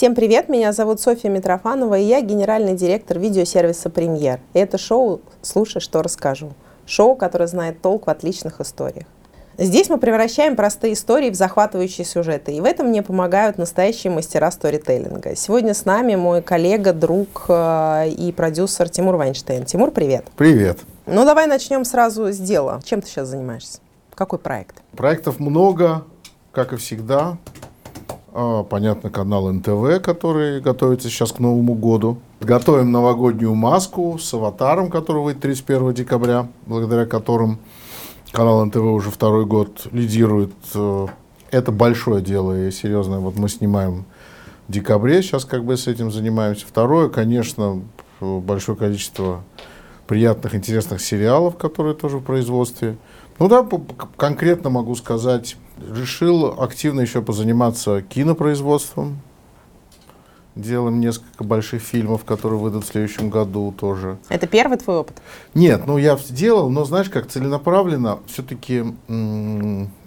Всем привет, меня зовут Софья Митрофанова, и я генеральный директор видеосервиса «Премьер». И это шоу «Слушай, что расскажу». Шоу, которое знает толк в отличных историях. Здесь мы превращаем простые истории в захватывающие сюжеты, и в этом мне помогают настоящие мастера сторителлинга. Сегодня с нами мой коллега, друг э, и продюсер Тимур Вайнштейн. Тимур, привет. Привет. Ну, давай начнем сразу с дела. Чем ты сейчас занимаешься? Какой проект? Проектов много, как и всегда. А, понятно, канал НТВ, который готовится сейчас к Новому году. Готовим новогоднюю маску с аватаром, который выйдет 31 декабря, благодаря которым канал НТВ уже второй год лидирует. Э, это большое дело и серьезное. Вот мы снимаем в декабре, сейчас как бы с этим занимаемся. Второе, конечно, большое количество приятных, интересных сериалов, которые тоже в производстве. Ну да, конкретно могу сказать, решил активно еще позаниматься кинопроизводством. Делаем несколько больших фильмов, которые выйдут в следующем году тоже. Это первый твой опыт? Нет, ну я делал, но знаешь, как целенаправленно, все-таки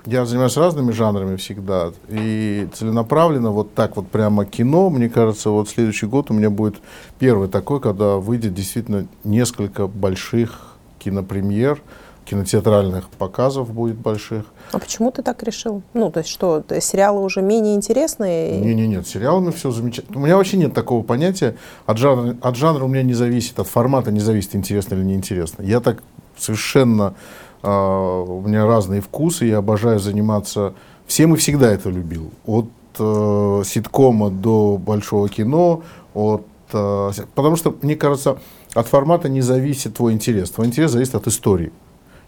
я занимаюсь разными жанрами всегда. И целенаправленно вот так вот прямо кино, мне кажется, вот следующий год у меня будет первый такой, когда выйдет действительно несколько больших кинопремьер кинотеатральных показов будет больших. А почему ты так решил? Ну, то есть что, сериалы уже менее интересные? Не, не, нет, сериалами все замечательно. У меня вообще нет такого понятия. От жанра, от жанра у меня не зависит, от формата не зависит, интересно или неинтересно. Я так совершенно, э, у меня разные вкусы, я обожаю заниматься, всем и всегда это любил. От э, ситкома до большого кино, от, э, потому что, мне кажется, от формата не зависит твой интерес. Твой интерес зависит от истории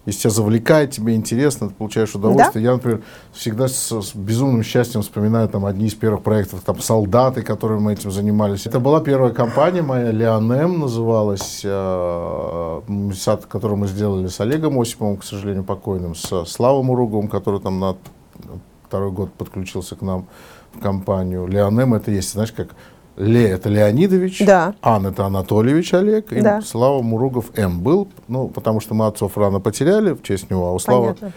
если тебя завлекает, тебе интересно, ты получаешь удовольствие. Да? Я, например, всегда с, с безумным счастьем вспоминаю там одни из первых проектов, там «Солдаты», которыми мы этим занимались. Это была первая компания моя, «Леонем» называлась, э, сад, который мы сделали с Олегом Осиповым, к сожалению, покойным, с Славой Муруговым, который там на второй год подключился к нам в компанию. «Леонем» это есть, знаешь, как Ле это Леонидович, да. Ан это Анатольевич Олег, и да. Слава Муругов М был, ну, потому что мы отцов рано потеряли в честь него, а у Славы... Понятно.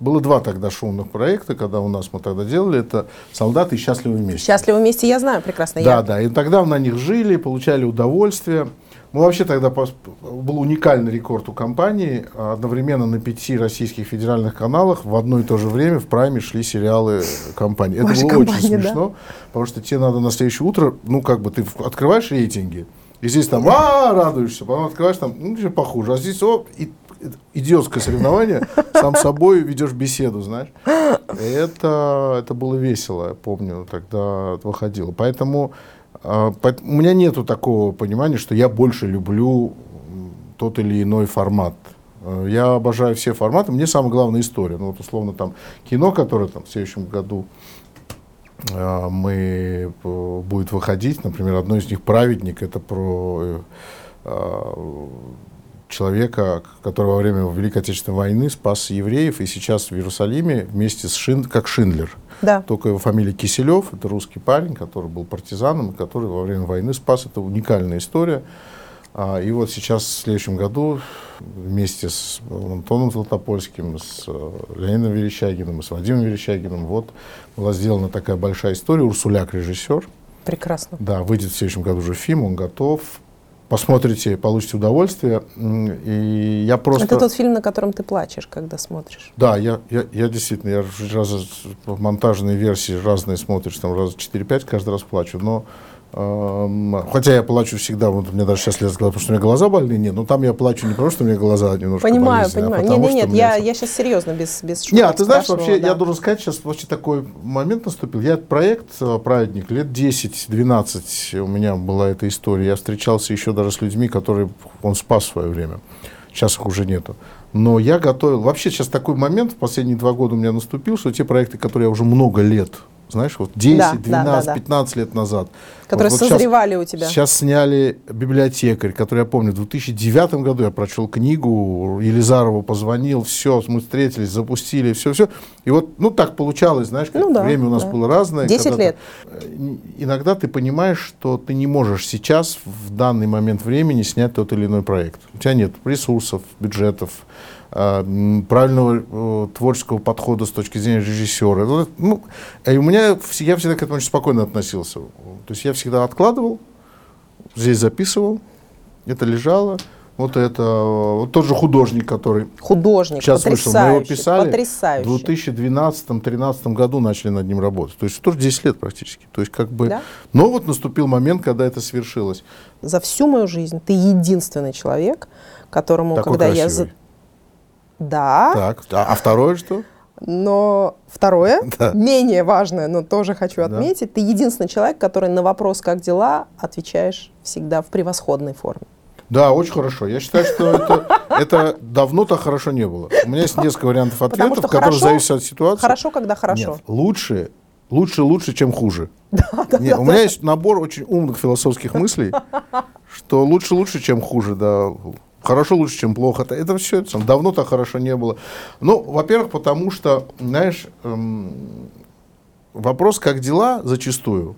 Было два тогда шумных проекта, когда у нас мы тогда делали, это «Солдаты и счастливы вместе». «Счастливы вместе» я знаю прекрасно. Да, я. да, и тогда на них жили, получали удовольствие. Ну, вообще тогда был уникальный рекорд у компании. Одновременно на пяти российских федеральных каналах в одно и то же время в прайме шли сериалы компании. Это Ваша было компания, очень смешно, да? потому что тебе надо на следующее утро, ну, как бы ты открываешь рейтинги, и здесь там, а, радуешься, потом открываешь там, ну, еще похуже. А здесь, о, и, идиотское соревнование, сам собой ведешь беседу, знаешь. Это, это было весело, я помню, тогда выходило. Поэтому у меня нету такого понимания, что я больше люблю тот или иной формат. А, я обожаю все форматы. Мне самое главное история. Ну, вот условно там кино, которое там в следующем году э, мы будет выходить, например, одно из них «Праведник», это про э, человека, который во время Великой Отечественной войны спас евреев, и сейчас в Иерусалиме вместе с Шин, как Шиндлер. Да. Только его фамилия Киселев, это русский парень, который был партизаном, который во время войны спас. Это уникальная история. А, и вот сейчас в следующем году вместе с Антоном Златопольским, с э, Леонидом Верещагиным и с Вадимом Верещагиным вот была сделана такая большая история. Урсуляк режиссер. Прекрасно. Да, выйдет в следующем году уже фильм, он готов посмотрите, получите удовольствие. И я просто... Это тот фильм, на котором ты плачешь, когда смотришь. Да, я, я, я действительно, я раз в монтажной версии разные смотришь, там раз 4-5 каждый раз плачу, но Хотя я плачу всегда, вот меня даже сейчас лезет глаза, потому что у меня глаза больные, нет, но там я плачу не потому, что у меня глаза немножко Понимаю, болезненные, понимаю. А нет, нет, нет, я, я сейчас серьезно, без, без шуток Нет, а ты знаешь, вообще, да. я должен сказать, сейчас вообще такой момент наступил. Я этот проект э, «Праведник» лет 10-12 у меня была эта история. Я встречался еще даже с людьми, которые он спас в свое время. Сейчас их уже нету. Но я готовил... Вообще сейчас такой момент в последние два года у меня наступил, что те проекты, которые я уже много лет знаешь, вот 10, да, 12, да, да, 15 лет назад. Которые вот, вот созревали сейчас, у тебя. Сейчас сняли «Библиотекарь», который я помню, в 2009 году я прочел книгу, Елизарову позвонил, все, мы встретились, запустили, все-все. И вот, ну, так получалось, знаешь, ну, да, время у нас да. было разное. 10 лет. Э, иногда ты понимаешь, что ты не можешь сейчас, в данный момент времени, снять тот или иной проект. У тебя нет ресурсов, бюджетов, правильного э, творческого подхода с точки зрения режиссера. Ну, и у меня я всегда к этому очень спокойно относился. То есть я всегда откладывал, здесь записывал, это лежало. Вот это, вот тот же художник, который Художник, сейчас вышел, мы его писали, потрясающий. в 2012-2013 году начали над ним работать. То есть тоже 10 лет практически. То есть как бы... Да? Но вот наступил момент, когда это свершилось. За всю мою жизнь ты единственный человек, которому, Такой когда я... красивый. за- Да, Так, а, а второе что? но второе, Да. менее важное, но тоже хочу Да. отметить, ты единственный человек, который на вопрос «как дела?» отвечаешь всегда в превосходной форме. Да, очень хорошо. Я считаю, что это, это давно так хорошо не было. У меня есть несколько вариантов ответов, которые хорошо- зависят от ситуации. Хорошо, когда хорошо. Нет, лучше, лучше лучше, чем хуже. Нет, у меня есть набор очень умных философских мыслей, что лучше лучше, чем хуже, да. Хорошо лучше, чем плохо. Это, это все это, давно так хорошо не было. Ну, во-первых, потому что, знаешь, эм, вопрос, как дела, зачастую,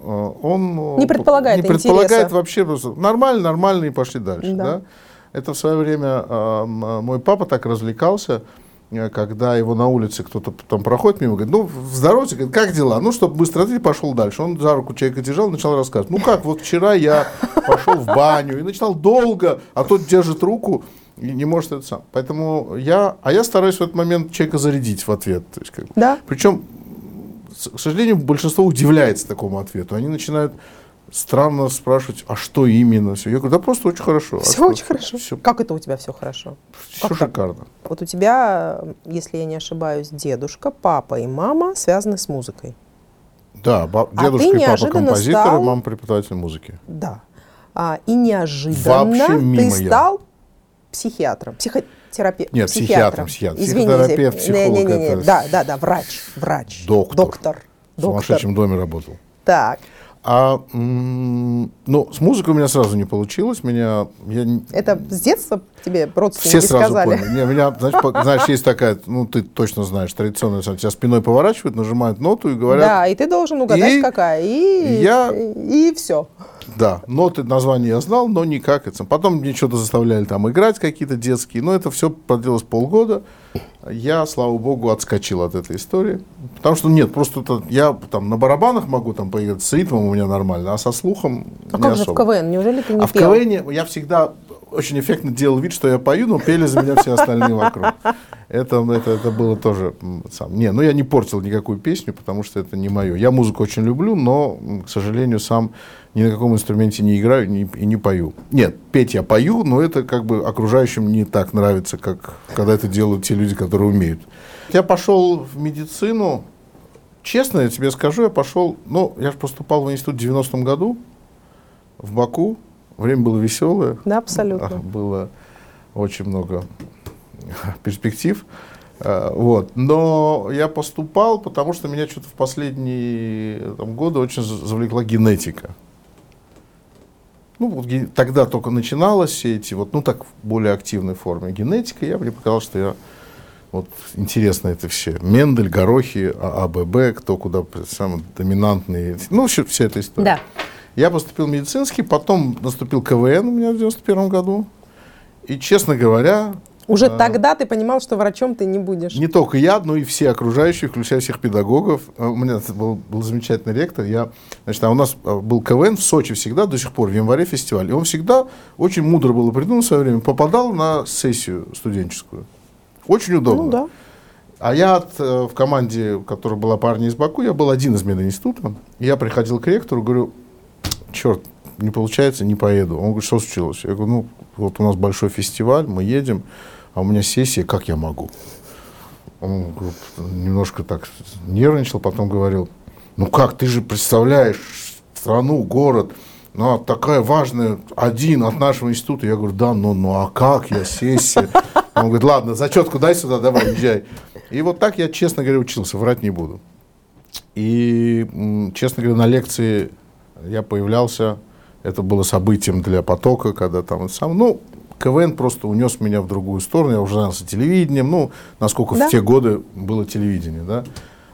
э, он э, Не предполагает не предполагает интереса. вообще просто нормально, нормально и пошли дальше. Да. Да. Это в свое время э, мой папа так развлекался, когда его на улице кто-то там проходит мимо, говорит, ну, здоровьте, говорит, как дела? Ну, чтобы быстро ты пошел дальше. Он за руку человека держал начал рассказывать. Ну, как, вот вчера я пошел в баню и начинал долго, а тот держит руку и не может это сам. Поэтому я, а я стараюсь в этот момент человека зарядить в ответ. То есть, как. Да. Причем, к сожалению, большинство удивляется такому ответу. Они начинают странно спрашивать, а что именно? Все. Я говорю, да просто очень хорошо. Все очень хорошо. Все, Как это у тебя все хорошо? как так? шикарно. Вот у тебя, если я не ошибаюсь, дедушка, папа и мама связаны с музыкой. Да, ба- А дедушка и папа композитор, стал- мама преподаватель музыки. Да. А, и неожиданно ты я. стал психиатром, психотерапевтом. Нет, психиатром, психиатр. Извините. Психотерапевт, психолог Не-не-не, это Да, да, да, врач, врач. Доктор. Доктор. В сумасшедшем доме работал. Так, А, ну, с музыкой у меня сразу не получилось. Меня, я это с детства тебе все родственники сразу сказали? поняли. Не, меня, знаешь, по- знаешь, есть такая, ну, ты точно знаешь, традиционная, тебя спиной поворачивают, нажимают ноту и говорят, Да, и ты должен угадать, И какая. И, я- и, все. Да, ноты, название я знал, но никак это. Потом мне что-то заставляли там играть какие-то детские, но это все продлилось полгода. Я, слава богу, отскочил от этой истории. Потому что нет, просто это, я там на барабанах могу там поиграть, с ритмом у меня нормально, а со слухом А не как же в особо. КВН? Неужели ты не а в пел? КВН я всегда очень эффектно делал вид, что я пою, но пели за меня все остальные вокруг. Это, это, это было тоже сам. Не, ну я не портил никакую песню, потому что это не мое. Я музыку очень люблю, но, к сожалению, сам ни на каком инструменте не играю ни- и не пою. Нет, петь я пою, но это как бы окружающим не так нравится, как когда это делают те люди, которые умеют. Я пошел в медицину. Честно, я тебе скажу, я пошел, ну, я же поступал в институт в 90-м году в Баку. Время было веселое. Да, абсолютно. Было очень много перспектив. А, Вот. Но я поступал, потому что меня что-то в последние там, годы очень за- завлекла генетика. Ну, вот тогда только начиналось все эти, вот, ну, так, в более активной форме генетика. Я мне показалось, что я вот интересно это все. Мендель, Горохи, А- АББ, кто куда самые доминантные. Ну, вообще вся эта история. Да. Я поступил в медицинский, потом наступил КВН у меня в 91 году. И, честно говоря, Уже А. тогда ты понимал, что врачом ты не будешь. не только я, но и все окружающие, включая всех педагогов. А У меня был, был замечательный ректор. Я, значит, а у нас а, был КВН в Сочи всегда, до сих пор, в январе фестиваль. И он всегда, очень мудро было придумано в свое время, попадал на сессию студенческую. Очень удобно. Ну да. А я от, э, в команде, которая была парни из Баку, я был один из мединститута. Я приходил к ректору, говорю, черт, не получается, не поеду. Он говорит, что случилось? Я говорю, ну, вот у нас большой фестиваль, мы едем, а у меня сессия, как я могу? Он немножко так нервничал, потом говорил, ну как, ты же представляешь страну, город, ну, а такая важная, один от нашего института. Я говорю, да, ну, ну а как я, сессия? Он говорит, ладно, зачетку дай сюда, давай, езжай. И вот так я, честно говоря, учился, врать не буду. И, честно говоря, на лекции я появлялся, это было событием для потока, когда там сам, ну, КВН просто унес меня в другую сторону, я уже занялся телевидением, ну, насколько Да. в те годы было телевидение, да,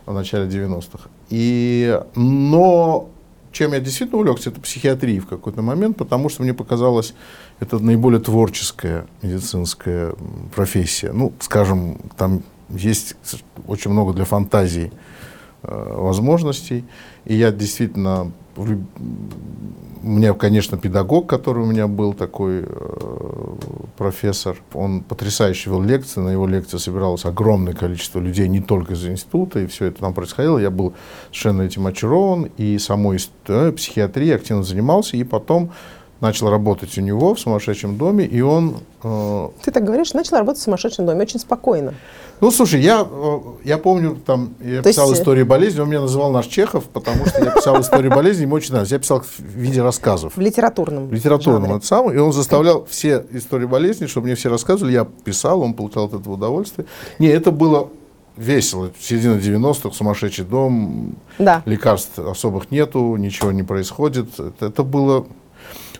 в начале 90-х. И, но чем я действительно увлекся, это психиатрией в какой-то момент, потому что мне показалось, это наиболее творческая медицинская профессия. Ну, скажем, там есть очень много для фантазии э, возможностей. И я действительно у меня, конечно, педагог, который у меня был такой э, профессор, он потрясающе вел лекции, на его лекции собиралось огромное количество людей, не только из института, и все это там происходило. Я был совершенно этим очарован, и самой э, психиатрией активно занимался, и потом начал работать у него в сумасшедшем доме, и он... Э... Ты так говоришь, начал работать в сумасшедшем доме очень спокойно. Ну, слушай, я, э, я помню, там, я То писал есть... Э, истории болезни, он меня называл наш Чехов, потому что я писал истории болезни, ему очень нравилось. Я писал в виде рассказов. В литературном В литературном, это самое. И он заставлял все истории болезни, чтобы мне все рассказывали, я писал, он получал от этого удовольствие. Не, это было весело. Середина 90-х, сумасшедший дом, да. лекарств особых нету, ничего не происходит. Это, это было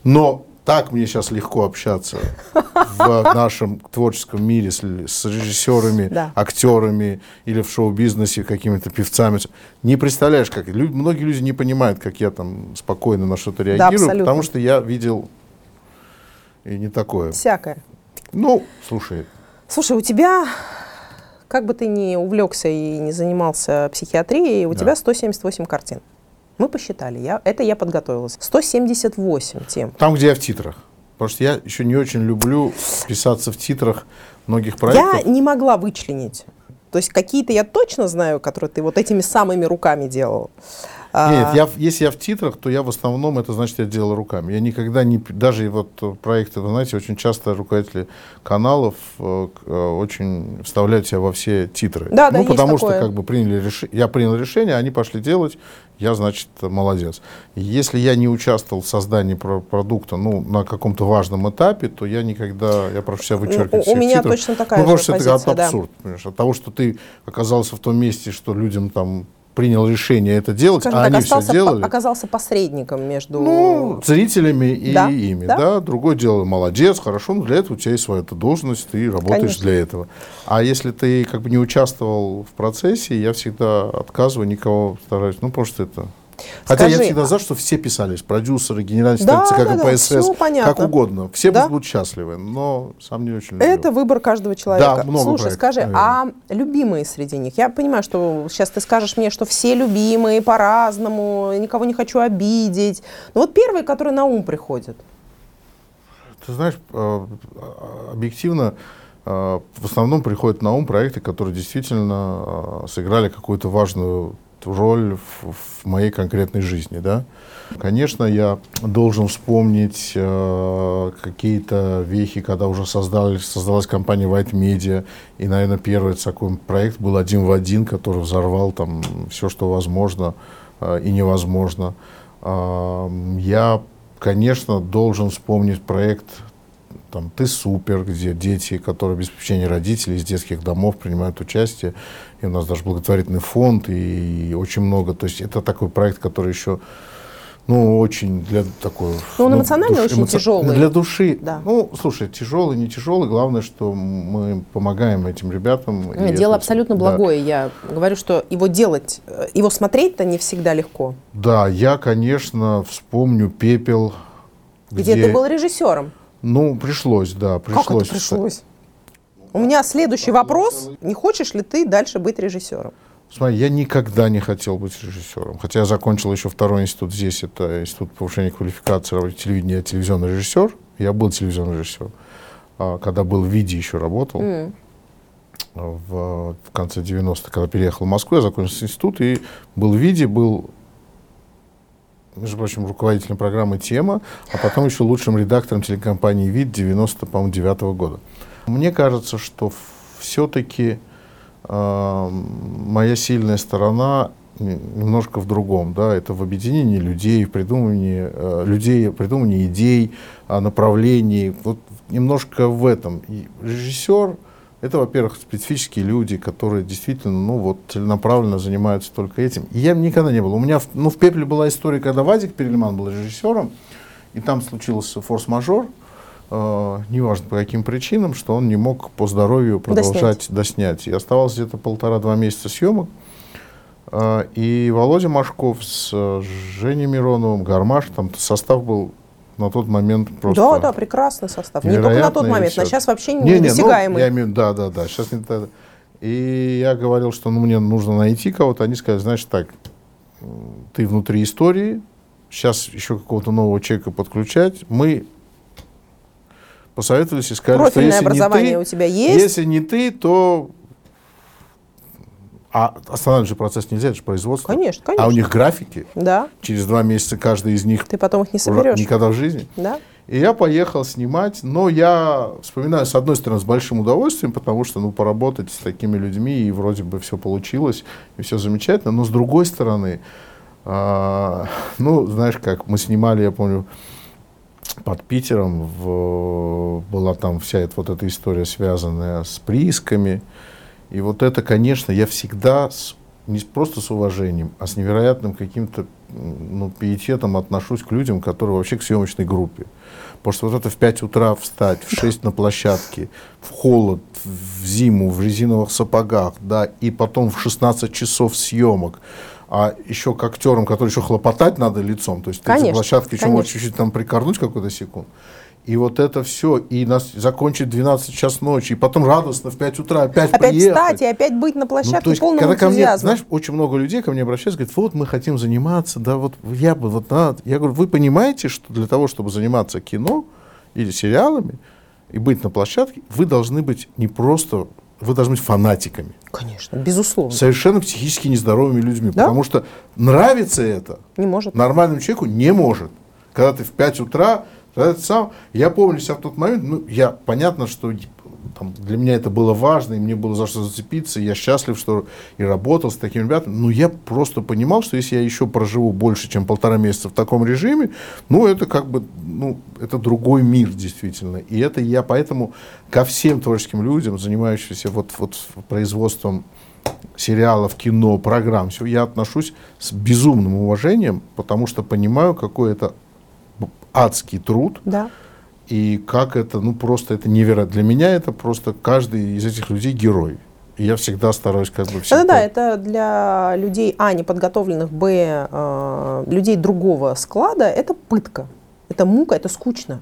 но так мне сейчас легко общаться в нашем творческом мире с, с режиссерами, да. актерами или в шоу-бизнесе какими-то певцами. Не представляешь, как люди, многие люди не понимают, как я там спокойно на что-то реагирую, да, потому что я видел и не такое. Всякое. Ну, слушай. Слушай, у тебя, как бы ты ни увлекся и не занимался психиатрией, у да. тебя 178 картин. Мы посчитали, я, это я подготовилась. 178 тем. Там, где я в титрах. Потому что я еще не очень люблю писаться в титрах многих проектов. Я не могла вычленить. То есть какие-то я точно знаю, которые ты вот этими самыми руками делал. А, Нет, я, если я в титрах, то я в основном, это значит, я делал руками. Я никогда не... Даже вот проекты, вы знаете, очень часто руководители каналов э, э, очень вставляют себя во все титры. Да, ну, да, потому что как бы приняли реш... я принял решение, они пошли делать, я, значит, молодец. Если я не участвовал в создании про продукта, ну, на каком-то важном этапе, то я никогда, я прошу себя вычеркивать У, у меня титров. точно такая ну, же потому что это абсурд, да. понимаешь, от того, что ты оказался в том месте, что людям там принял решение это делать, Скажем а так, они все делали. оказался посредником между ну, зрителями и да? ими. Да? Да? Другое дело, молодец, хорошо, но для этого у тебя есть своя должность, ты работаешь Конечно. для этого. А если ты как бы не участвовал в процессе, я всегда отказываю, никого стараюсь, ну просто это Хотя Скажи, я всегда за, что все писались, продюсеры, генеральный да, секретарь ЦК да, КПСС, да, как угодно. Все да? будут счастливы, но сам не очень люблю. Это выбор каждого человека. Да, много Слушай, проектов, скажи, наверное. а любимые среди них? Я понимаю, что сейчас ты скажешь мне, что все любимые по-разному, никого не хочу обидеть. Но вот первые, которые на ум приходят. Ты знаешь, э, объективно, э, в основном приходят на ум проекты, которые действительно э, сыграли какую-то важную роль в, в моей конкретной жизни, да. Конечно, я должен вспомнить э, какие-то вехи, когда уже создали, создалась компания White Media, и, наверное, первый такой проект был один в один, который взорвал там все, что возможно э, и невозможно. Э, я, конечно, должен вспомнить проект там «Ты супер», где дети, которые без попечения родителей из детских домов принимают участие. И у нас даже благотворительный фонд, и очень много. То есть это такой проект, который еще ну, очень для такой... Ну, он ну, эмоционально душ, очень эмоци... тяжелый. Для души. Да. Ну, слушай, тяжелый, не тяжелый. Главное, что мы помогаем этим ребятам. Нет, дело это, абсолютно да. благое. Я говорю, что его делать, э, его смотреть-то не всегда легко. Да, я, конечно, вспомню «Пепел». Где, где ты был режиссером. Ну, пришлось, да, пришлось. Как это пришлось? У меня следующий вопрос. Не хочешь ли ты дальше быть режиссером? Смотри, я никогда не хотел быть режиссером. Хотя я закончил еще второй институт здесь, это институт повышения квалификации телевидения, я телевизионный режиссер. Я был телевизионный режиссер. А, когда был в ВИДе, еще работал. Mm. В, в конце 90-х, когда переехал в Москву, я закончил институт и был в ВИДе, был между прочим, руководителем программы «Тема», а потом еще лучшим редактором телекомпании «Вид» 99 -го года. Мне кажется, что все-таки э, моя сильная сторона немножко в другом, да, это в объединении людей, в придумывании э, людей, в придумывании идей, направлений, вот немножко в этом. И режиссер — это, во-первых, специфические люди, которые действительно, ну вот, целенаправленно занимаются только этим. И я никогда не был. У меня, ну, в «Пепле» была история, когда Вадик Перельман был режиссером, и там случился форс-мажор, неважно по каким причинам, что он не мог по здоровью продолжать доснять. доснять. И оставалось где-то полтора-два месяца съемок. Э, и Володя Машков с э, Женей Мироновым, Гармаш, там состав был на тот момент просто... Да, да, прекрасный состав. Не только на тот момент, а сейчас вообще не, недосягаемый. Не, ну, я имею, да, да, да. Сейчас не, И я говорил, что ну, мне нужно найти кого-то. Они сказали, значит так, ты внутри истории, сейчас еще какого-то нового человека подключать. Мы посоветовались и сказали, Профильное что если образование не ты, у тебя есть? если не ты, то а останавливать же процесс нельзя, это же производство. Конечно, конечно. А у них графики. Да, Через два месяца каждый из них ты потом их не соберешь. никогда в жизни. Да? И я поехал снимать, но я вспоминаю, с одной стороны, с большим удовольствием, потому что, ну, поработать с такими людьми, и вроде бы все получилось, и все замечательно, но с другой стороны, а, ну, знаешь как, мы снимали, я помню, под Питером, в, была там вся эта, вот эта история, связанная с приисками, и вот это, конечно, я всегда с- не просто с уважением, а с невероятным каким-то ну, пиететом отношусь к людям, которые вообще к съемочной группе. Потому что вот это в 5 утра встать, в 6 на площадке, в холод, в зиму, в резиновых сапогах, да, и потом в 16 часов съемок, а еще к актерам, которые еще хлопотать надо лицом, то есть ты на Конечно, площадке еще конечно. можешь чуть-чуть там прикорнуть какой-то секунд. И вот это все, и нас закончить 12 час ночи, и потом радостно в 5 утра опять, Опять приехать. встать и опять быть на Ну, площадке то есть, полном когда ко мне, знаешь, очень много людей ко мне обращаются, говорят, вот мы хотим заниматься, да, вот я бы, вот надо. Я говорю, вы понимаете, что для того, чтобы заниматься кино или сериалами и быть на площадке, вы должны быть не просто, вы должны быть фанатиками, Конечно, безусловно. совершенно психически нездоровыми людьми, Да? потому что нравится это Не может. нормальному человеку не может. Когда ты в 5 утра, сам, я помню себя в тот момент, ну, я, понятно, что там, для меня это было важно, и мне было за что зацепиться, и я счастлив, что и работал с такими ребятами, но я просто понимал, что если я еще проживу больше, чем полтора месяца в таком режиме, ну, это как бы, ну, это другой мир, действительно. И это я поэтому ко всем творческим людям, занимающимся вот, вот производством сериалов, кино, программ, все, я отношусь с безумным уважением, потому что понимаю, какой это адский труд, Да. И как это, ну просто это невероятно. Для меня это просто каждый из этих людей герой. И я всегда стараюсь как бы всегда... Да-да-да, это для людей, а, неподготовленных, б, э, людей другого склада, это пытка. Это мука, это скучно.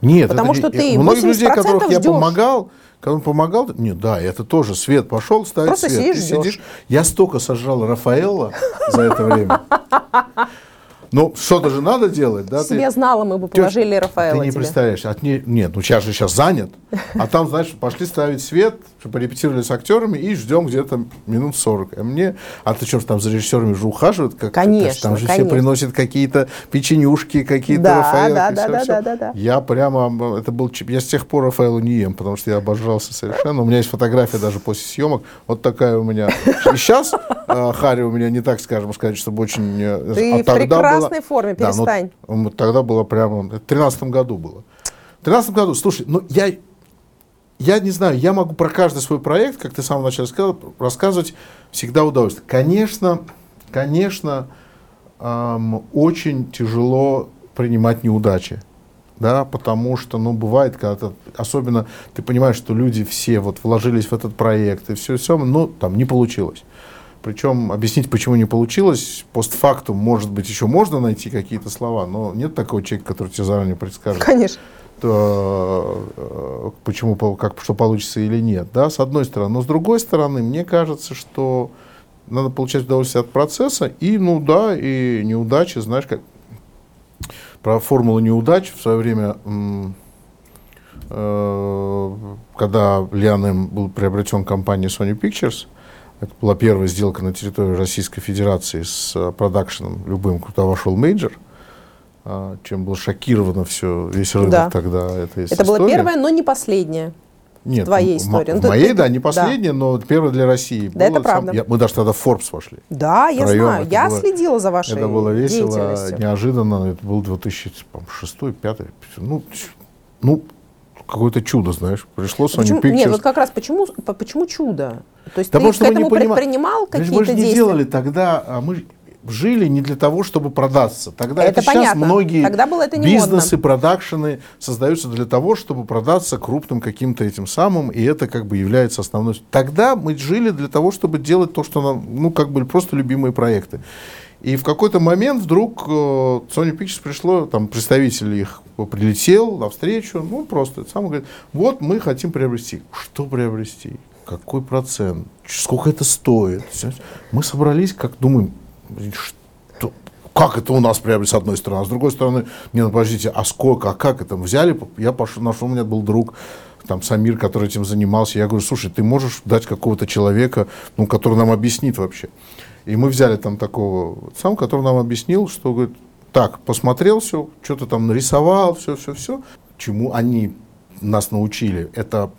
Нет, Потому это что не- ты многих 80% людей, которых я ждешь. помогал, когда он помогал, нет, да, это тоже свет пошел, ставить Просто свет. сидишь, Ты ждешь. Я столько сожрал Рафаэлла за это время. Ну, что-то же надо делать, да? Бы ты- знала, мы бы положили Рафаэла Ты не тебе. представляешь, от не- нет, ну сейчас же сейчас занят, а там, знаешь, пошли ставить свет, что порепетировали с актерами и ждем где-то минут 40. А мне, а ты что, там за режиссерами же ухаживают? Как Конечно, Там же конечно. все приносят какие-то печенюшки, какие-то Да, Рафаэлки, да, да, да, всё. да, да, да. Я прямо, это был, я с тех пор Рафаэлу не ем, потому что я обожался совершенно. У меня есть фотография даже после съемок, вот такая у меня. И сейчас Харри у меня не так, скажем, сказать, чтобы очень... э, Ты а в тогда прекрасной форме, Да, ну, перестань. тогда было прямо, в тринадцатом году было. В тринадцатом году, слушай, ну я, я не знаю, я могу про каждый свой проект, как ты самом начале сказал, рассказывать всегда удовольствие. Конечно, конечно, ам, очень тяжело принимать неудачи. Да, потому что, ну, бывает, когда ты, особенно ты понимаешь, что люди все вот вложились в этот проект, и все, все, но там не получилось. Причем объяснить, почему не получилось, постфактум, может быть, еще можно найти какие-то слова, но нет такого человека, который тебе заранее предскажет, Конечно. То, э, почему, как, что получится или нет, да, с одной стороны. Но с другой стороны, мне кажется, что надо получать удовольствие от процесса, и, ну да, и неудачи, знаешь, как про формулу неудач в свое время, э, когда Lean был приобретен компанией Sony Pictures, это была первая сделка на территории Российской Федерации с э, продакшеном любым, куда вошел мейджор, чем было шокировано все, весь рынок Да. тогда. Это, Это была первая, но не последняя. Нет, твоей истории. Ну, моей, ты- да, не да. последняя, но первая для России. Да, это Было правда. я- мы даже тогда в Forbes вошли. Да, я Втроем знаю. это Я было- следила за вашей Это было весело, неожиданно. Это был 2006 2005 Ну, ну, какое-то чудо, знаешь. Пришло Sony Почему- Pictures. Нет, вот как раз почему, по- почему чудо? То есть Да ты потому к что мы не этому предпринимал же- какие-то мы же не действия? делали тогда, а мы жили не для того, чтобы продаться. Тогда Это это, сейчас понятно. многие Тогда было это не бизнесы, продакшены создаются для того, чтобы продаться крупным каким-то этим самым, и это как бы является основной. Тогда мы жили для того, чтобы делать то, что нам, ну, как бы просто любимые проекты. И в какой-то момент вдруг э, Sony Pictures пришло, там представитель их прилетел навстречу, ну просто самое говорит, вот мы хотим приобрести. Что приобрести? какой процент, сколько это стоит. Мы собрались, как думаем, что, как это у нас приобрели с одной стороны, а с другой стороны, не, ну подождите, а сколько, а как это? Взяли, я пошел, нашел, у меня был друг, там Самир, который этим занимался, я говорю, слушай, ты можешь дать какого-то человека, ну, который нам объяснит вообще. И мы взяли там такого сам, который нам объяснил, что говорит, так, посмотрел все, что-то там нарисовал, все, все, все. Чему они нас научили, это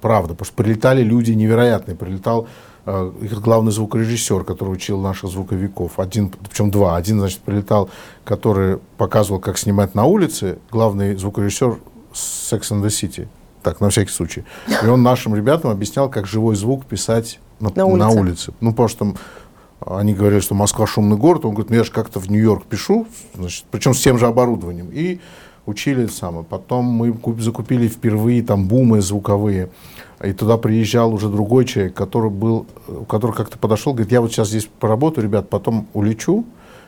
правда, потому что прилетали люди невероятные, прилетал главный звукорежиссер, который учил наших звуковиков, один, причем два, один, значит, прилетал, который показывал, как снимать на улице, главный звукорежиссер Sex and the City, так, на всякий случай. И он нашим ребятам объяснял, как живой звук писать на, на, улице. на улице. Ну, потому что там они говорили, что Москва шумный город. Он говорит, ну я же как-то в Нью-Йорк пишу, значит, причем с тем же оборудованием. И учили самое. Потом мы закупили впервые там бумы звуковые. И туда приезжал уже другой человек, который был, который как-то подошел, говорит, я вот сейчас здесь поработаю, ребят, потом улечу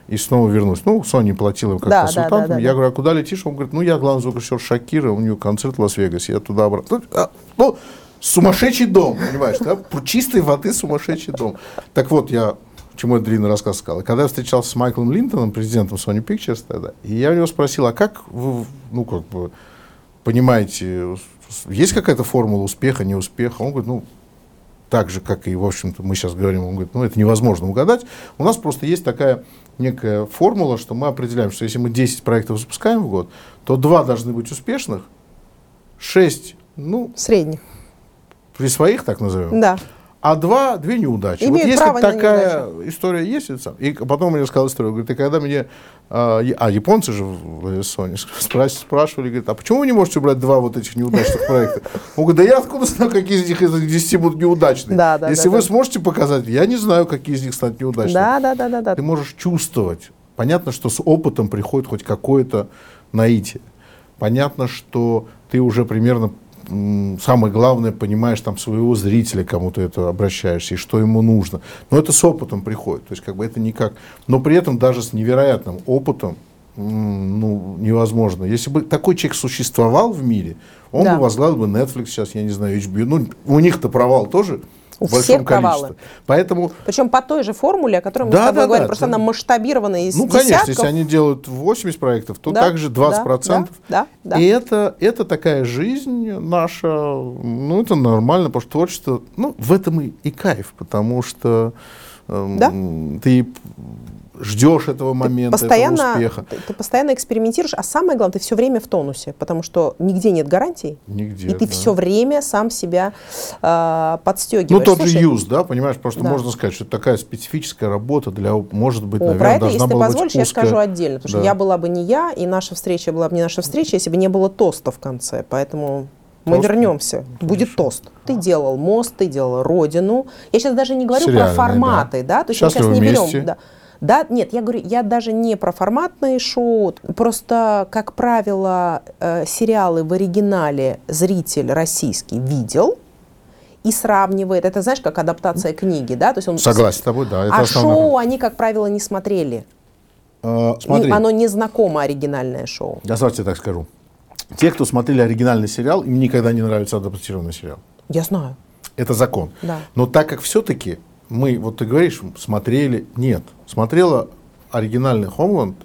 и снова вернусь. Ну, Sony платил им как да, консультантам. Да, да, да, я да. говорю, а куда летишь? Он говорит, ну, я главный звукорежиссер Шакира, у нее концерт в Лас-Вегасе, я туда обратно. Ну, а, ну, сумасшедший дом, понимаешь, да? Чистой воды сумасшедший дом. Так вот, я чему я длинный рассказ сказал. когда я встречался с Майклом Линтоном, президентом Sony Pictures тогда, и я у него спросил, а как вы, ну, как бы, понимаете, есть какая-то формула успеха, неуспеха? Он говорит, ну, так же, как и, в общем-то, мы сейчас говорим, он говорит, ну, это невозможно угадать. У нас просто есть такая некая формула, что мы определяем, что если мы 10 проектов запускаем в год, то 2 должны быть успешных, 6, ну... Средних. При своих, так назовем. Да а два, две неудачи. Имеют вот если право такая история есть, и потом мне рассказал историю, говорит, и когда мне, а, а японцы же в Sony спрашивали, говорит, а почему вы не можете убрать два вот этих неудачных проекта? Он говорит, да я откуда знаю, какие из них из этих десяти будут неудачные? Да, да, если да, вы да. сможете показать, я не знаю, какие из них станут неудачными. Да, да, да, да, да. Ты можешь чувствовать. Понятно, что с опытом приходит хоть какое-то наитие. Понятно, что ты уже примерно самое главное, понимаешь там своего зрителя, кому ты это обращаешься, и что ему нужно. Но это с опытом приходит. То есть как бы это никак. Но при этом даже с невероятным опытом ну, невозможно. Если бы такой человек существовал в мире, он да. бы возглавил бы Netflix сейчас, я не знаю, HBO. Ну, у них-то провал тоже у всех провалы. Поэтому... Причем по той же формуле, о которой мы да, с тобой да, говорим, да, просто да. она масштабирована из Ну, десятков. конечно, если они делают 80 проектов, то да, также 20%. Да, да, да. И это, это такая жизнь наша, ну, это нормально, потому что творчество, ну, в этом и, и кайф, потому что э, да? ты ждешь этого момента, постоянно, этого успеха. Ты, ты постоянно экспериментируешь, а самое главное, ты все время в тонусе, потому что нигде нет гарантий. Нигде. И ты да. все время сам себя э, подстегиваешь. Ну, тот Слушай, же юз, да, понимаешь, потому что да. можно сказать, что это такая специфическая работа для, может быть, О, наверное, про это, должна если была ты позволишь, быть узкая. я скажу отдельно, потому да. что я была бы не я, и наша встреча была бы не наша встреча, если бы не было тоста в конце, поэтому... Мы тост? вернемся. Ну, Будет тост. Ты делал мост, ты делал родину. Я сейчас даже не говорю Сериальные, про форматы, да. да? То есть сейчас мы сейчас не вместе. берем. Да. Да, нет, я говорю, я даже не про форматные шоу. Просто, как правило, э, сериалы в оригинале зритель российский видел, и сравнивает. Это знаешь, как адаптация книги, да? То есть он Согласен с тобой, да. Это а основное. шоу они, как правило, не смотрели. Э, смотри. Оно не знакомо оригинальное шоу. Я сразу тебе так скажу. Те, кто смотрели оригинальный сериал, им никогда не нравится адаптированный сериал. Я знаю. Это закон. Да. Но так как все-таки мы, вот ты говоришь, смотрели, нет, смотрела оригинальный Хомланд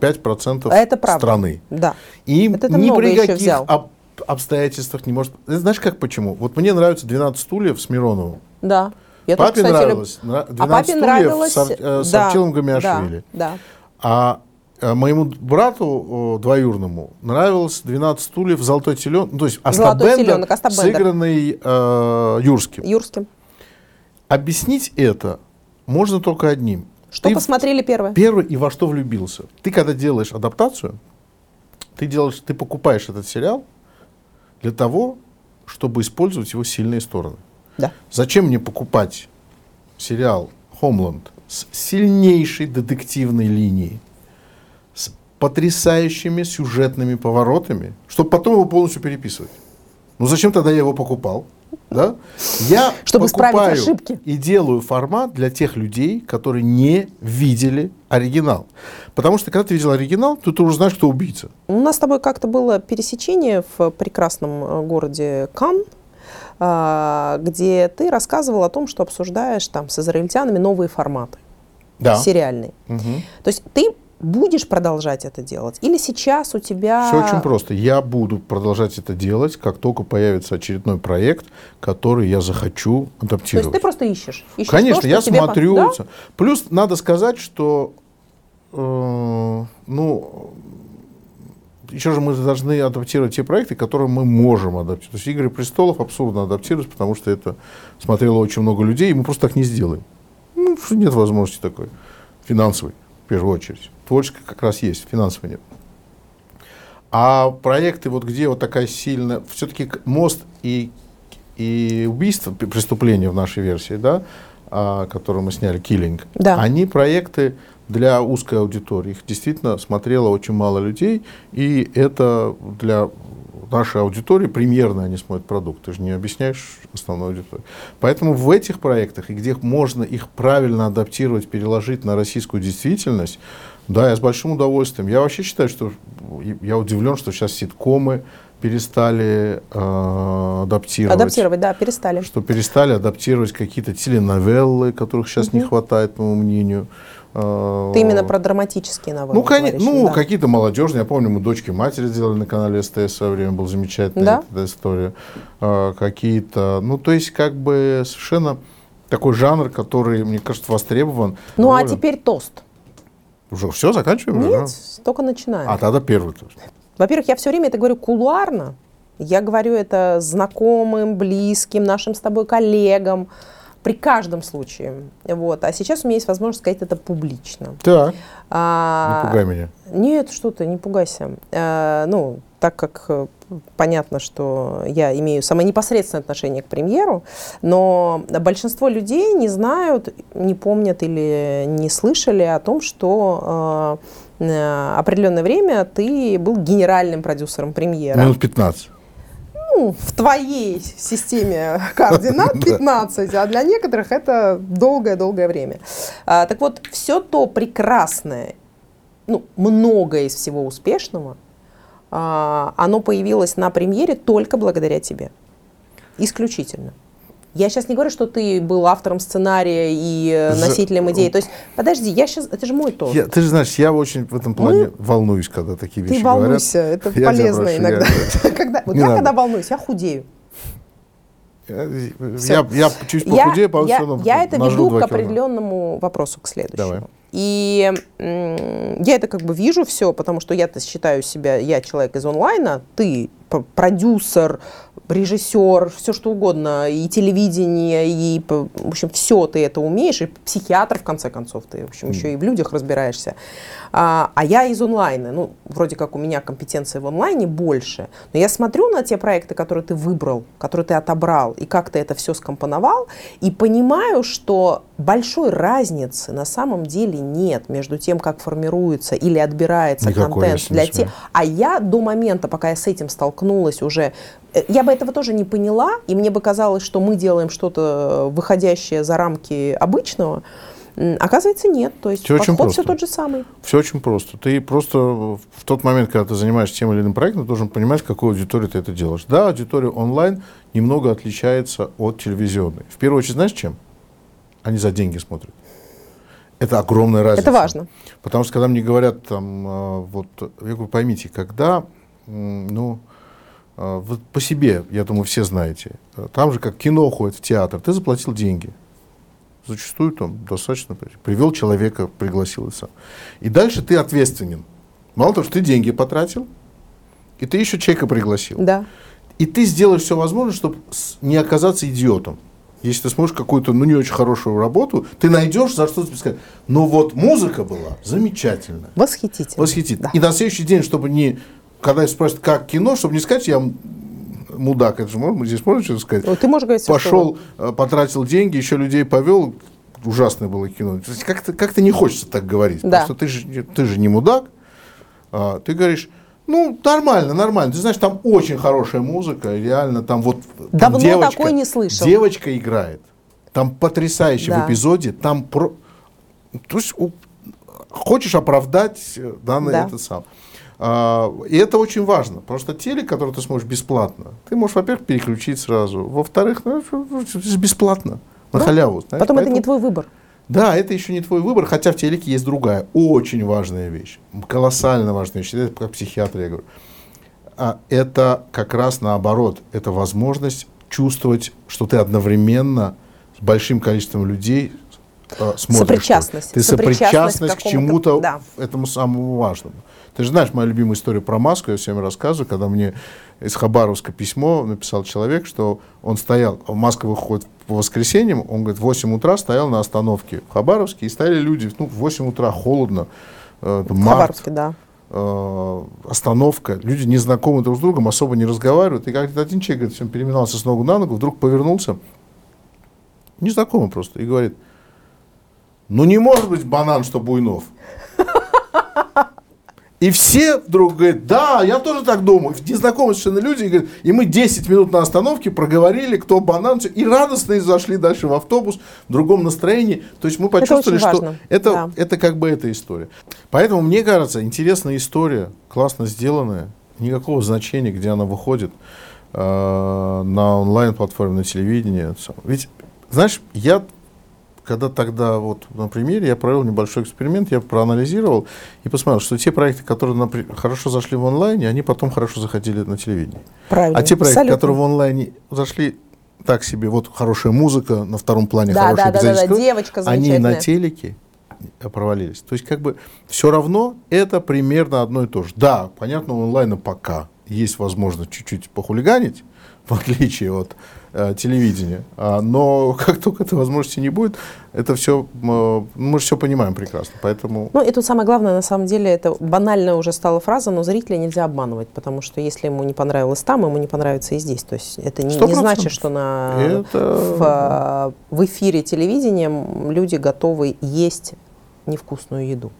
5% а это правда. страны. Да. И им это ни при каких об, обстоятельствах не может... Знаешь, как почему? Вот мне нравится 12 стульев с Мироновым. Да. Я папе тоже, кстати, нравилось. 12 а папе стульев нравилось... с, э, с да, Артемом Гамиашвили. Да, да. А э, моему брату двоюрному нравилось 12 стульев «Золотой теленок», ну, то есть Астабендер, сыгранный э, Юрским. Юрским. Объяснить это можно только одним. Что ты посмотрели первое? Первый и во что влюбился. Ты когда делаешь адаптацию, ты делаешь, ты покупаешь этот сериал для того, чтобы использовать его сильные стороны. Да. Зачем мне покупать сериал Homeland с сильнейшей детективной линией, с потрясающими сюжетными поворотами, чтобы потом его полностью переписывать? Ну зачем тогда я его покупал? Да? Я Чтобы покупаю ошибки. и делаю формат для тех людей, которые не видели оригинал. Потому что когда ты видел оригинал, то ты уже знаешь, кто убийца. У нас с тобой как-то было пересечение в прекрасном э, городе Кан. а, где ты рассказывал о том, что обсуждаешь там с израильтянами новые форматы Да. сериальные. Мгм. То есть ты будешь продолжать это делать? Или сейчас у тебя... Все очень просто. Я буду продолжать это делать, как только появится очередной проект, который я захочу То адаптировать. есть ты просто ищешь? ищешь Конечно, то, я тебе по- смотрю. Да? Плюс надо сказать, что э, ну еще же мы должны адаптировать те проекты, которые мы можем адаптировать. То есть «Игры престолов» абсурдно адаптировать, потому что это смотрело очень много людей, и мы просто так не сделаем. Ну, нет возможности такой. Финансовой, в первую очередь. Творческой как раз есть, финансовой нет. А проекты, вот где вот такая сильная... Все-таки мост и, и убийство, преступление в нашей версии, да, а, которую мы сняли, «Киллинг», Да. они проекты для узкой аудитории. Их действительно смотрело очень мало людей, и это для нашей аудитории премьерно они смотрят продукт. Ты же не объясняешь основной аудитории. Поэтому в этих проектах, и где можно их правильно адаптировать, переложить на российскую действительность, да, я с большим удовольствием. Я вообще считаю, что я удивлен, что сейчас ситкомы перестали э, адаптировать. Адаптировать, да, перестали. Что перестали адаптировать какие-то теленовеллы, которых сейчас не Мгм. хватает, по моему мнению. Э, Ты именно про драматические новеллы ну, конечно, говоришь, ну да. какие-то молодежные. Я помню, мы дочки матери сделали на канале СТС в свое время, была замечательная Да? эта история. Э, какие-то, ну, то есть, как бы совершенно такой жанр, который, мне кажется, востребован. Ну, а доволен. теперь тост. Уже все, заканчиваем? уже? Нет, только начинаем. А тогда первый тоже. Во-первых, я все время это говорю кулуарно. Я говорю это знакомым, близким, нашим с тобой коллегам. При каждом случае. Вот. А сейчас у меня есть возможность сказать это публично. Не А, пугай меня. Нет, что ты, не пугайся. Э, ну, так как э, понятно, что я имею самое непосредственное отношение к премьеру, но большинство людей не знают, не помнят или не слышали о том, что э, э, определенное время ты был генеральным продюсером премьера. Минут 15. Ну, в твоей системе координат 15, а для некоторых это долгое-долгое время. А, так вот, все то прекрасное, ну, многое из всего успешного, а, оно появилось на премьере только благодаря тебе. Исключительно. Я сейчас не говорю, что ты был автором сценария и э, За- носителем идеи. То есть, подожди, я сейчас, это же мой тост. Я- ты же знаешь, я очень в этом плане волнуюсь, когда такие вещи Ты говорят. волнуйся, это Я полезно прошу, иногда. я- Когда, вот я надо. когда волнуюсь, я худею. Я, Всё. я, я чуть похудею, по я- я это веду к определенному вопросу, к следующему. Давай. И я это как бы вижу все, потому что я-то считаю себя, я человек из онлайна, ты продюсер, режиссер, все что угодно, и телевидение, и, в общем, все ты это умеешь, и психиатр, в конце концов, ты, в общем, еще и в людях разбираешься. А, а я из онлайна, ну, вроде как у меня компетенции в онлайне больше, но я смотрю на те проекты, которые ты выбрал, которые ты отобрал, и как ты это все скомпоновал, и понимаю, что большой разницы на самом деле нет между тем, как формируется или отбирается Никакой контент для тех, а я до момента, пока я с этим столкнулась уже, э, я бы этого тоже не поняла, и мне бы казалось, что мы делаем что-то выходящее за рамки обычного. Оказывается, нет. То есть очень подход все просто. тот же самый. Все очень просто. Ты просто в тот момент, когда ты занимаешься тем или иным проектом, ты должен понимать, с какой аудиторией ты это делаешь. Да, аудитория онлайн немного отличается от телевизионной. В первую очередь, знаешь чем? Они за деньги смотрят. Это огромная разница. Это важно. Потому что когда мне говорят там, э, вот, я говорю, поймите, когда, ну, э, вот по себе, я думаю, все знаете, э, там же как кино ходит в театр, ты заплатил деньги. Зачастую там достаточно, привел человека, пригласил и сам. И дальше ты ответственен. Мало того, что ты деньги потратил, и ты еще человека пригласил. Да. И ты сделаешь все возможное, чтобы не оказаться идиотом. Если ты сможешь какую-то, ну, не очень хорошую работу, ты найдешь, за что тебе сказать. Но вот музыка была замечательная. Восхитительно. Восхитительно. Да. И на следующий день, чтобы не, когда спрашивают, как кино, чтобы не сказать, я мудак, это же можно, здесь можем что-то сказать. Ой, Ты можешь говорить всё, что Пошел, э, потратил деньги, еще людей повел, ужасное было кино. Как-то как не хочется так говорить. Да. Потому что ты же, ты же не мудак. А, ты говоришь, ну, нормально, нормально. Ты знаешь, там очень хорошая музыка, реально там вот... там Давно девочка, такой не слышал. Девочка играет. Там потрясающе Да. в эпизоде, там про... То есть у- хочешь оправдать э, данный Да. этот сам. А, и это очень важно, потому что телек, который ты смотришь бесплатно, ты можешь, во-первых, переключить сразу, во-вторых, ну, бесплатно, на да? халяву. Знаешь? Потом Поэтому... это не твой выбор. Да, это еще не твой выбор, хотя в телеке есть другая, очень важная вещь, колоссально важная вещь, это как психиатр я говорю. А это как раз наоборот, это возможность чувствовать, что ты одновременно с большим количеством людей э, смотришь. Сопричастность. Ты сопричастность, к, к чему-то, да. этому самому важному. Ты же знаешь мою любимую историю про маску, я всем рассказываю, когда мне из Хабаровска письмо написал человек, что он стоял, Маска выходит по воскресеньям, он говорит, в 8 утра стоял на остановке в Хабаровске, и стояли люди, ну, в 8 утра холодно, э, март, Хабаровске, да. Э, остановка, люди не знакомы друг с другом, особо не разговаривают, и как-то один человек, говорит, переминался с ногу на ногу, вдруг повернулся, незнакомый просто, и говорит, ну не может быть банан, что Буйнов. И все вдруг говорят, да, я тоже так думаю. Незнакомые совершенно люди, и, говорят, и мы 10 минут на остановке проговорили, кто банан, и радостно зашли дальше в автобус в другом настроении. То есть мы почувствовали, это что это, да. это как бы эта история. Поэтому, мне кажется, интересная история, классно сделанная, никакого значения, где она выходит э, на онлайн-платформе, на телевидении. Ведь, знаешь, я когда тогда вот на примере я провел небольшой эксперимент, я проанализировал и посмотрел, что те проекты, которые например, хорошо зашли в онлайне, они потом хорошо заходили на телевидении. Правильно. А те проекты, Абсолютно. которые в онлайне зашли так себе, вот хорошая музыка на втором плане, да, хорошая да, да, да, девочка они на телеке провалились. То есть как бы все равно это примерно одно и то же. Да, понятно, у онлайна пока есть возможность чуть-чуть похулиганить, в отличие от э, телевидения. А, но как только этой возможности не будет, это все, э, мы же все понимаем прекрасно. Поэтому... Ну и тут самое главное, на самом деле, это банальная уже стала фраза, но зрителя нельзя обманывать, потому что если ему не понравилось там, ему не понравится и здесь. То есть это не, не значит, что на, это... в, в эфире телевидения люди готовы есть невкусную еду.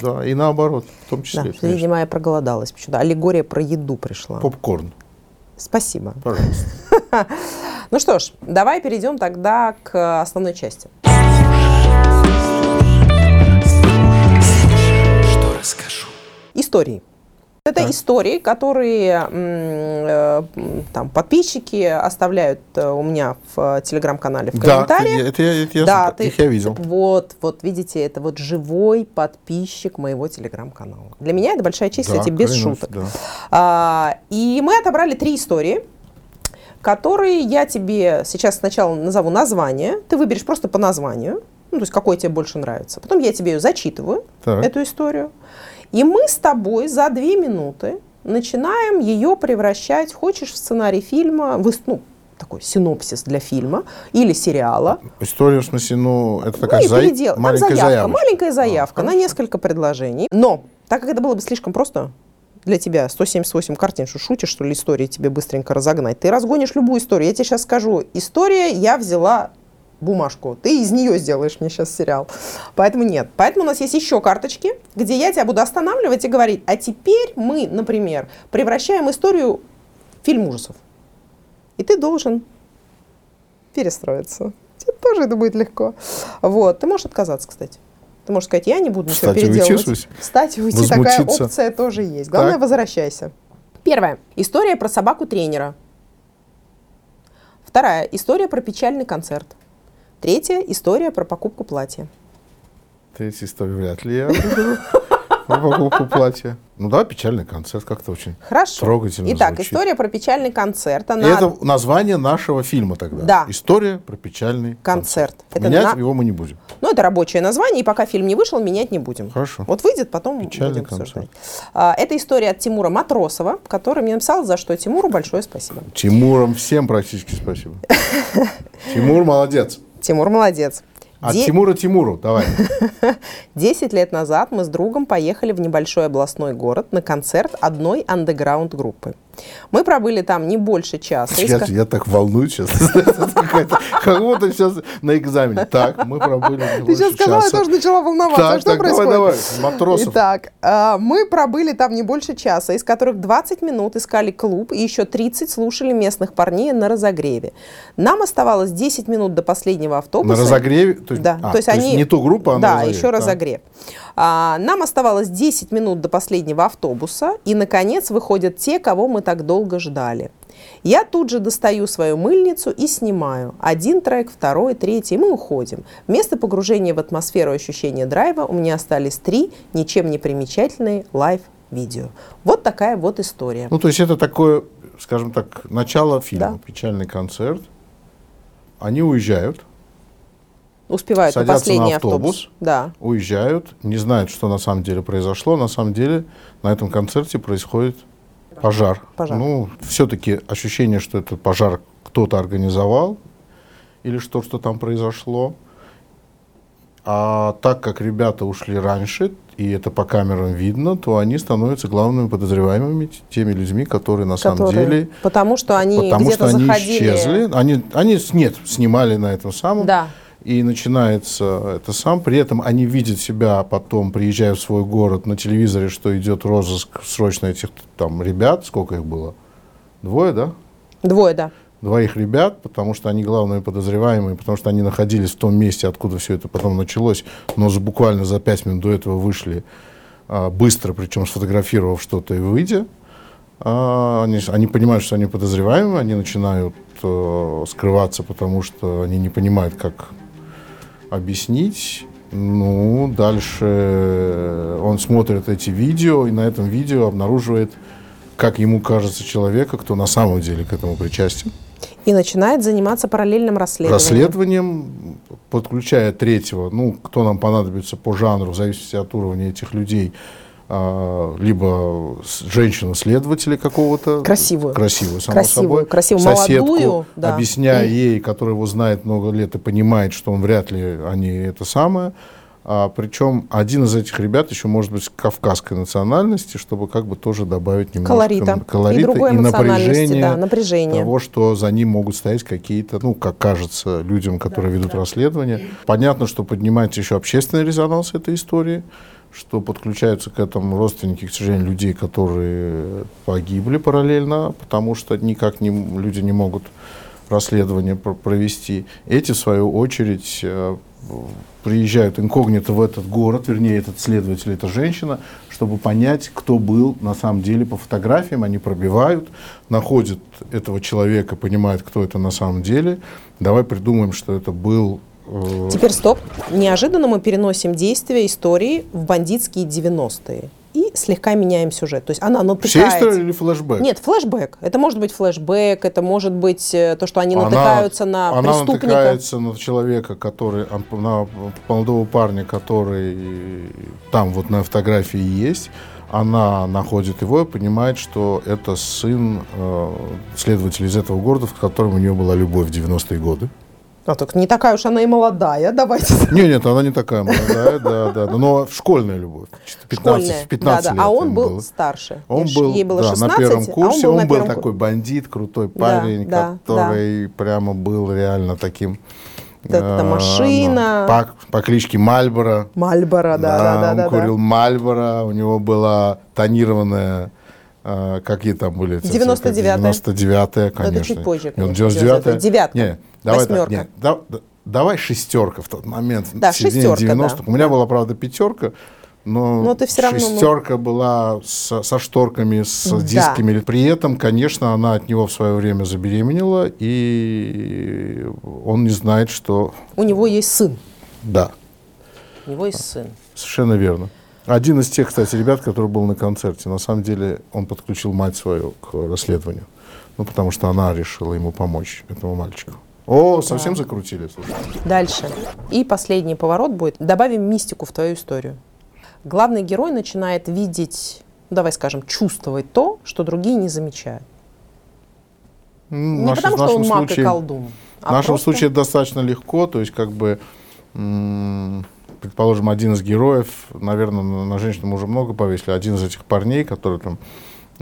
Да, и наоборот, в том числе. Да, видимо, я проголодалась. Почему-то аллегория про еду пришла. Попкорн. Спасибо. Пожалуйста. Ну что ж, давай перейдем тогда к основной части. Что расскажу? Истории. Это так. истории, которые э, там, подписчики оставляют э, у меня в телеграм-канале в комментариях. Да, это, это, это, да, ты, их я видел. Вот, вот, видите, это вот живой подписчик моего телеграм-канала. Для меня это большая честь, да, кстати, без клянусь, шуток. Да. А, и мы отобрали три истории, которые я тебе сейчас сначала назову название. Ты выберешь просто по названию, ну, то есть какой тебе больше нравится. Потом я тебе ее зачитываю, так. эту историю. И мы с тобой за две минуты начинаем ее превращать, хочешь в сценарий фильма, в, ну, такой синопсис для фильма или сериала. История, в смысле, ну, это такая ну, за... передел... маленькая заявка. Маленькая заявка а, на несколько предложений. Но, так как это было бы слишком просто для тебя, 178 картин, что шутишь, что ли, истории тебе быстренько разогнать, ты разгонишь любую историю. Я тебе сейчас скажу, история я взяла бумажку. Ты из нее сделаешь мне сейчас сериал. Поэтому нет. Поэтому у нас есть еще карточки, где я тебя буду останавливать и говорить, а теперь мы, например, превращаем историю в фильм ужасов. И ты должен перестроиться. Тебе тоже это будет легко. Вот. Ты можешь отказаться, кстати. Ты можешь сказать, я не буду ничего Кстати, переделывать. Уйти, Кстати, уйти такая опция тоже есть. Главное, так. возвращайся. Первая. История про собаку-тренера. Вторая. История про печальный концерт. Третья история про покупку платья. Третья история вряд ли я выберу. Про покупку платья. Ну да, печальный концерт как-то очень Хорошо. трогательно Итак, звучит. история про печальный концерт. Она... Это название нашего фильма тогда. Да. История про печальный концерт. концерт. Это менять на... его мы не будем. Ну, это рабочее название, и пока фильм не вышел, менять не будем. Хорошо. Вот выйдет, потом печальный будем концерт. обсуждать. А, это история от Тимура Матросова, который мне написал, за что Тимуру большое спасибо. Тимуром всем практически спасибо. Тимур молодец. Тимур молодец. От Де... Тимура Тимуру, давай. Десять лет назад мы с другом поехали в небольшой областной город на концерт одной андеграунд группы. Мы пробыли там не больше часа. Я, иск... я так волнуюсь сейчас. Как будто сейчас на экзамене. Так, мы пробыли не Ты сейчас сказала, я тоже начала волноваться. Так, что происходит? Давай, давай, матросов. Итак, а, мы пробыли там не больше часа, из которых 20 минут искали клуб и еще 30 слушали местных парней на разогреве. Нам оставалось 10 минут до последнего автобуса. На разогреве? То есть, да. а, то есть то есть они... не ту группу, а Да, разогрев, еще да. разогрев. А, нам оставалось 10 минут до последнего автобуса, и, наконец, выходят те, кого мы так долго ждали. Я тут же достаю свою мыльницу и снимаю. Один трек, второй, третий, и мы уходим. Вместо погружения в атмосферу ощущения драйва у меня остались три ничем не примечательные лайв-видео. Вот такая вот история. Ну, то есть это такое, скажем так, начало фильма, Да. печальный концерт. Они уезжают, Успевают на садятся последний на автобус. автобус. Да. уезжают, не знают, что на самом деле произошло. На самом деле на этом концерте происходит пожар. Пожар. Ну, все-таки ощущение, что этот пожар кто-то организовал или что, что там произошло. А так как ребята ушли раньше, и это по камерам видно, то они становятся главными подозреваемыми, теми людьми, которые на самом которые- деле... Потому что они потому где-то что они заходили. исчезли. Они, они, нет, снимали на этом самом. Да. И начинается это сам. При этом они видят себя потом, приезжая в свой город, на телевизоре, что идет розыск срочно этих там ребят. Сколько их было? Двое, да? Двое, да. Двоих ребят, потому что они главные подозреваемые, потому что они находились в том месте, откуда все это потом началось, но за, буквально за пять минут до этого вышли а, быстро, причем сфотографировав что-то и выйдя. А, они, они понимают, что они подозреваемые, они начинают э, скрываться, потому что они не понимают, как объяснить. Ну, дальше он смотрит эти видео, и на этом видео обнаруживает, как ему кажется, человека, кто на самом деле к этому причастен. И начинает заниматься параллельным расследованием. Расследованием, подключая третьего, ну, кто нам понадобится по жанру, в зависимости от уровня этих людей, либо с- женщину-следователя какого-то. Красивую. Красивую, само Красивую, собой. красивую, Соседку, молодую, да. объясняя ей, которая его знает много лет и понимает, что он вряд ли они это самое. А, причем один из этих ребят еще может быть кавказской национальности, чтобы как бы тоже добавить немножко Колорита. колорита И другой и напряжения да, напряжение. того, что за ним могут стоять какие-то, ну, как кажется, людям, которые ведут расследование. Понятно, что поднимается еще общественный резонанс этой истории, что подключаются к этому родственники, к сожалению, людей, которые погибли параллельно, потому что никак не, люди не могут расследование про- провести. Эти, в свою очередь, э, приезжают инкогнито в этот город, вернее, этот следователь, эта женщина, чтобы понять, кто был на самом деле по фотографиям. Они пробивают, находят этого человека, понимают, кто это на самом деле. Давай придумаем, что это был... э, Теперь стоп. Неожиданно мы переносим действие истории в бандитские 90-е. И слегка меняем сюжет. То есть она Вся натыкается... история или флешбэк? Нет, флешбэк. Это может быть флешбэк, это может быть э, то, что они Она- натыкаются на она преступника. натыкается на человека, который, на молодого парня, который там вот на фотографии есть. Она находит его и понимает, что это сын э, следователя из этого города, в котором у нее была любовь в 90-е годы. А, так не такая уж она и молодая, давайте. Нет, нет, она не такая молодая, да, да, да, но школьная любовь. 15, Школьная. в 15 да, лет да. А он был было. старше. Он был Ей было да, 16, на первом курсе, а он был, он был первом такой бандит, крутой Да, парень, да, который прямо был реально таким... Вот эта э, машина. ну, по, по кличке Мальборо. Мальборо, да, да, да, он да, да. курил Мальборо, у него была тонированная какие там были? эти 99-я. 99-я, конечно. чуть позже, конечно, 99-я. девятка. Не, давай так, Восьмерка. не, да- да- давай шестерка в тот момент. Да, середине шестерка, да. 90-х. У меня была, правда, пятерка, но, Но ты всё равно, ну- шестерка была со, со шторками, с Да. дисками. При этом, конечно, она от него в свое время забеременела, и он не знает, что... У него есть сын. Да, У него есть сын. Совершенно верно. Один из тех, кстати, ребят, который был на концерте, на самом деле он подключил мать свою к расследованию. Ну, потому что она решила ему помочь, этому мальчику. О, совсем закрутили, слушай. Дальше. И последний поворот будет. Добавим мистику в твою историю. Главный герой начинает видеть, ну, давай скажем, чувствовать то, что другие не замечают. Ну, Не наш- потому, в что он маг и колдун. В а нашем просто- случае это достаточно легко, то есть как бы, м, предположим, один из героев, наверное, на, женщину уже много повесили, один из этих парней, который там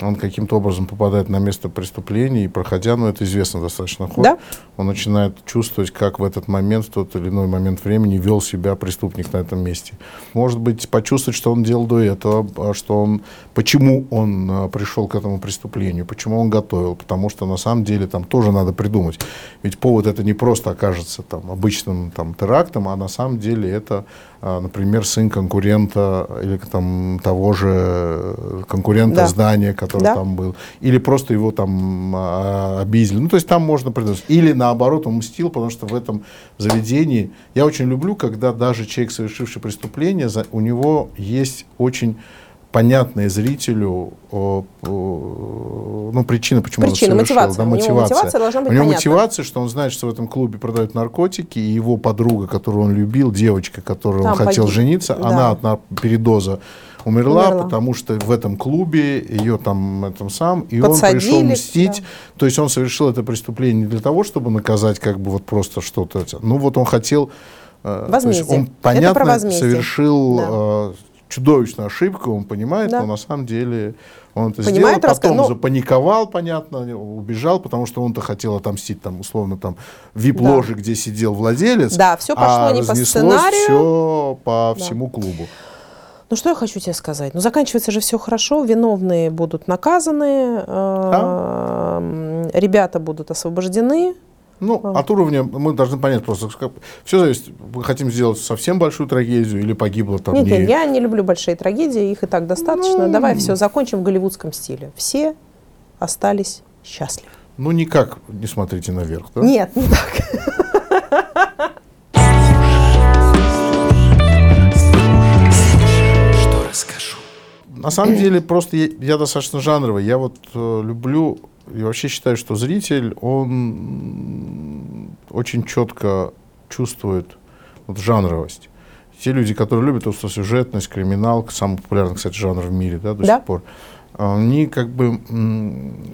он каким-то образом попадает на место преступления, и проходя, ну, это известно достаточно ход, Да. он начинает чувствовать, как в этот момент, в тот или иной момент времени вел себя преступник на этом месте. Может быть, почувствовать, что он делал до этого, а что он, почему он а, пришел к этому преступлению, почему он готовил, потому что на самом деле там тоже надо придумать. Ведь повод это не просто окажется там обычным там терактом, а на самом деле это, а, например, сын конкурента или там того же конкурента Да. здания, который Да. там был, или просто его там а, обидели. Ну, то есть там можно придумать. Или наоборот, он мстил, потому что в этом заведении... Я очень люблю, когда даже человек, совершивший преступление, за- у него есть очень понятные зрителю о, о, ну, причины, почему Причина, он совершил. мотивация. Да, У него мотивация. мотивация должна быть У него понятна. мотивация, что он знает, что в этом клубе продают наркотики, и его подруга, которую он любил, девочка, которую он Там хотел погиб. жениться, Да. она от передоза умерла, Умерла. потому что в этом клубе ее там этом сам, и он Подсадили, пришел мстить. да. То есть он совершил это преступление не для того, чтобы наказать как бы вот просто что-то. Ну вот он хотел... э, Возмездие. он, понятно, совершил Да. э, чудовищную ошибку, он понимает, Да. но на самом деле он это Понимает, сделал, потом ну- запаниковал, понятно, убежал, потому что он-то хотел отомстить, там, условно, там, вип-ложе, где сидел владелец, Да, всё пошло а не по сценарию. все по Да. всему клубу. Ну что я хочу тебе сказать? Ну заканчивается же все хорошо, виновные будут наказаны, э, ребята будут освобождены. Ну, от уровня мы должны понять просто, все зависит, мы хотим сделать совсем большую трагедию или погибло там Нет, не... нет, я не люблю большие трагедии, их и так достаточно. Ну. Давай все закончим в голливудском стиле. Все остались счастливы. Ну, никак не смотрите наверх, да? Нет, не так. На самом деле, просто я, я достаточно жанровый. Я вот э, люблю и вообще считаю, что зритель, он очень четко чувствует вот, жанровость. Те люди, которые любят остросюжетность, криминал, самый популярный, кстати, жанр в мире да, до Да. сих пор, они как бы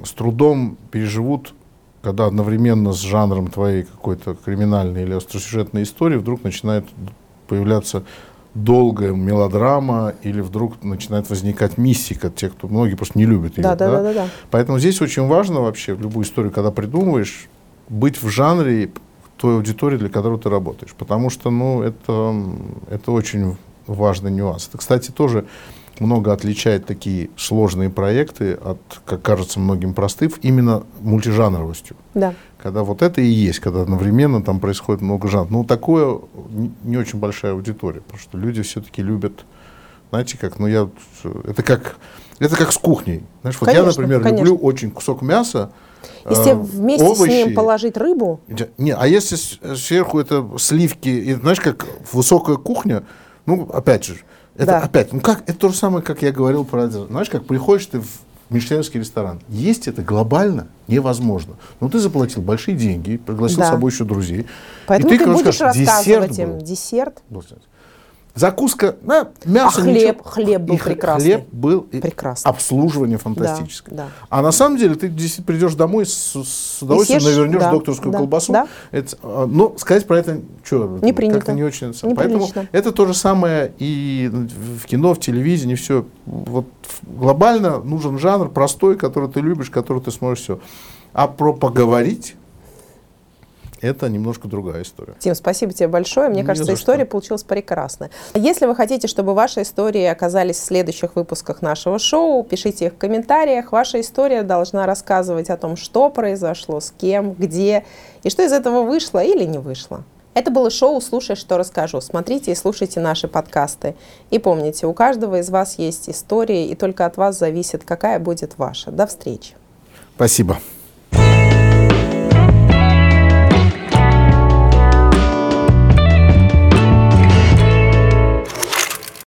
с трудом переживут, когда одновременно с жанром твоей какой-то криминальной или остросюжетной истории вдруг начинает появляться долгая мелодрама или вдруг начинает возникать мистика, те, кто многие просто не любят ее. Да, да, да, да, да. Поэтому здесь очень важно вообще в любую историю, когда придумываешь, быть в жанре той аудитории, для которой ты работаешь. Потому что, ну, это, это очень важный нюанс. Это, кстати, тоже много отличает такие сложные проекты от, как кажется многим простых, именно мультижанровостью. Да. Когда вот это и есть, когда одновременно там происходит много жанров. Ну, такое не, очень большая аудитория, потому что люди все-таки любят, знаете, как, ну, я, это как, это как с кухней. Знаешь, вот я, Конечно, например, конечно. люблю очень кусок мяса, Если э, вместе овощи. с ним положить рыбу, Я- Не, а если сверху это сливки, и, знаешь, как высокая кухня, ну, опять же, это Да. опять, ну как, это то же самое, как я говорил про, знаешь, как приходишь ты в мишленовский ресторан, есть это глобально невозможно. Но ты заплатил большие деньги, пригласил Да. с собой еще друзей. поэтому и ты, короче, будешь скажешь, рассказывать десерт им был. десерт. Закуска, да, мясо, А хлеб? ничего. Хлеб был И прекрасный. Хлеб был Прекрасный. обслуживание фантастическое. да. А на самом деле ты действительно придешь домой с, с удовольствием съешь, навернешь да, докторскую да, колбасу. да. Это, а, но сказать про это что? Не принято. Как-то не очень. Неприлично. Поэтому это то же самое и в кино, в телевидении, все. Вот глобально нужен жанр простой, который ты любишь, который ты сможешь все. А про поговорить это немножко другая история. Тим, спасибо тебе большое. Мне Не кажется, за что. история получилась прекрасная. Если вы хотите, чтобы ваши истории оказались в следующих выпусках нашего шоу, пишите их в комментариях. Ваша история должна рассказывать о том, что произошло, с кем, где и что из этого вышло или не вышло. Это было шоу «Слушай, что расскажу». Смотрите и слушайте наши подкасты. И помните, у каждого из вас есть история, и только от вас зависит, какая будет ваша. До встречи. Спасибо.